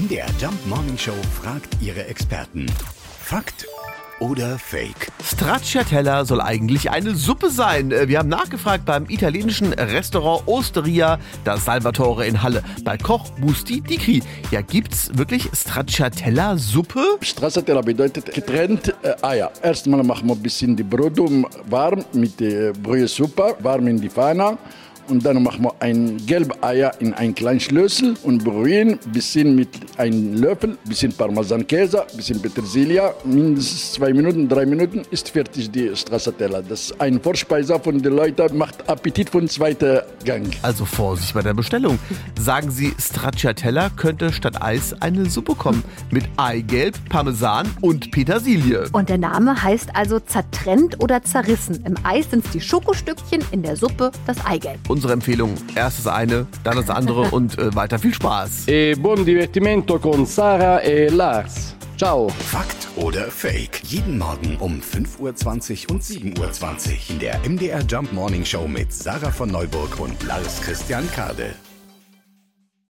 MDR Jump Morning Show fragt ihre Experten. Fakt oder Fake? Stracciatella soll eigentlich eine Suppe sein. Äh, Wir haben nachgefragt beim italienischen Restaurant Osteria da Salvatore in Halle. Bei Koch Busti Dicri. Ja, gibt's wirklich Stracciatella-Suppe? Stracciatella bedeutet getrennt äh, Eier. Erstmal machen wir ein bisschen die Brötung warm mit der Brühesuppe, warm in die Pfanne. Und dann machen wir ein gelbe Eier in einen kleinen Schlüssel und brühen ein bisschen mit einem Löffel, ein bisschen Parmesankäse, ein bisschen Petersilie. Mindestens zwei Minuten, drei Minuten ist fertig die Stracciatella. Das ist ein Vorspeise von den Leuten, macht Appetit von zweiter Gang. Also Vorsicht bei der Bestellung. Sagen Sie, Stracciatella könnte statt Eis eine Suppe kommen. Mit Eigelb, Parmesan und Petersilie. Und der Name heißt also zertrennt oder zerrissen. Im Eis sind es die Schokostückchen, in der Suppe das Eigelb. Unsere Empfehlung, erst das eine, dann das andere und äh, weiter viel Spaß. E buon divertimento con Sara e Lars. Ciao. Fakt oder Fake? Jeden Morgen um 5.20 Uhr und 7.20 Uhr in der MDR Jump Morning Show mit Sarah von Neuburg und Lars Christian Kade.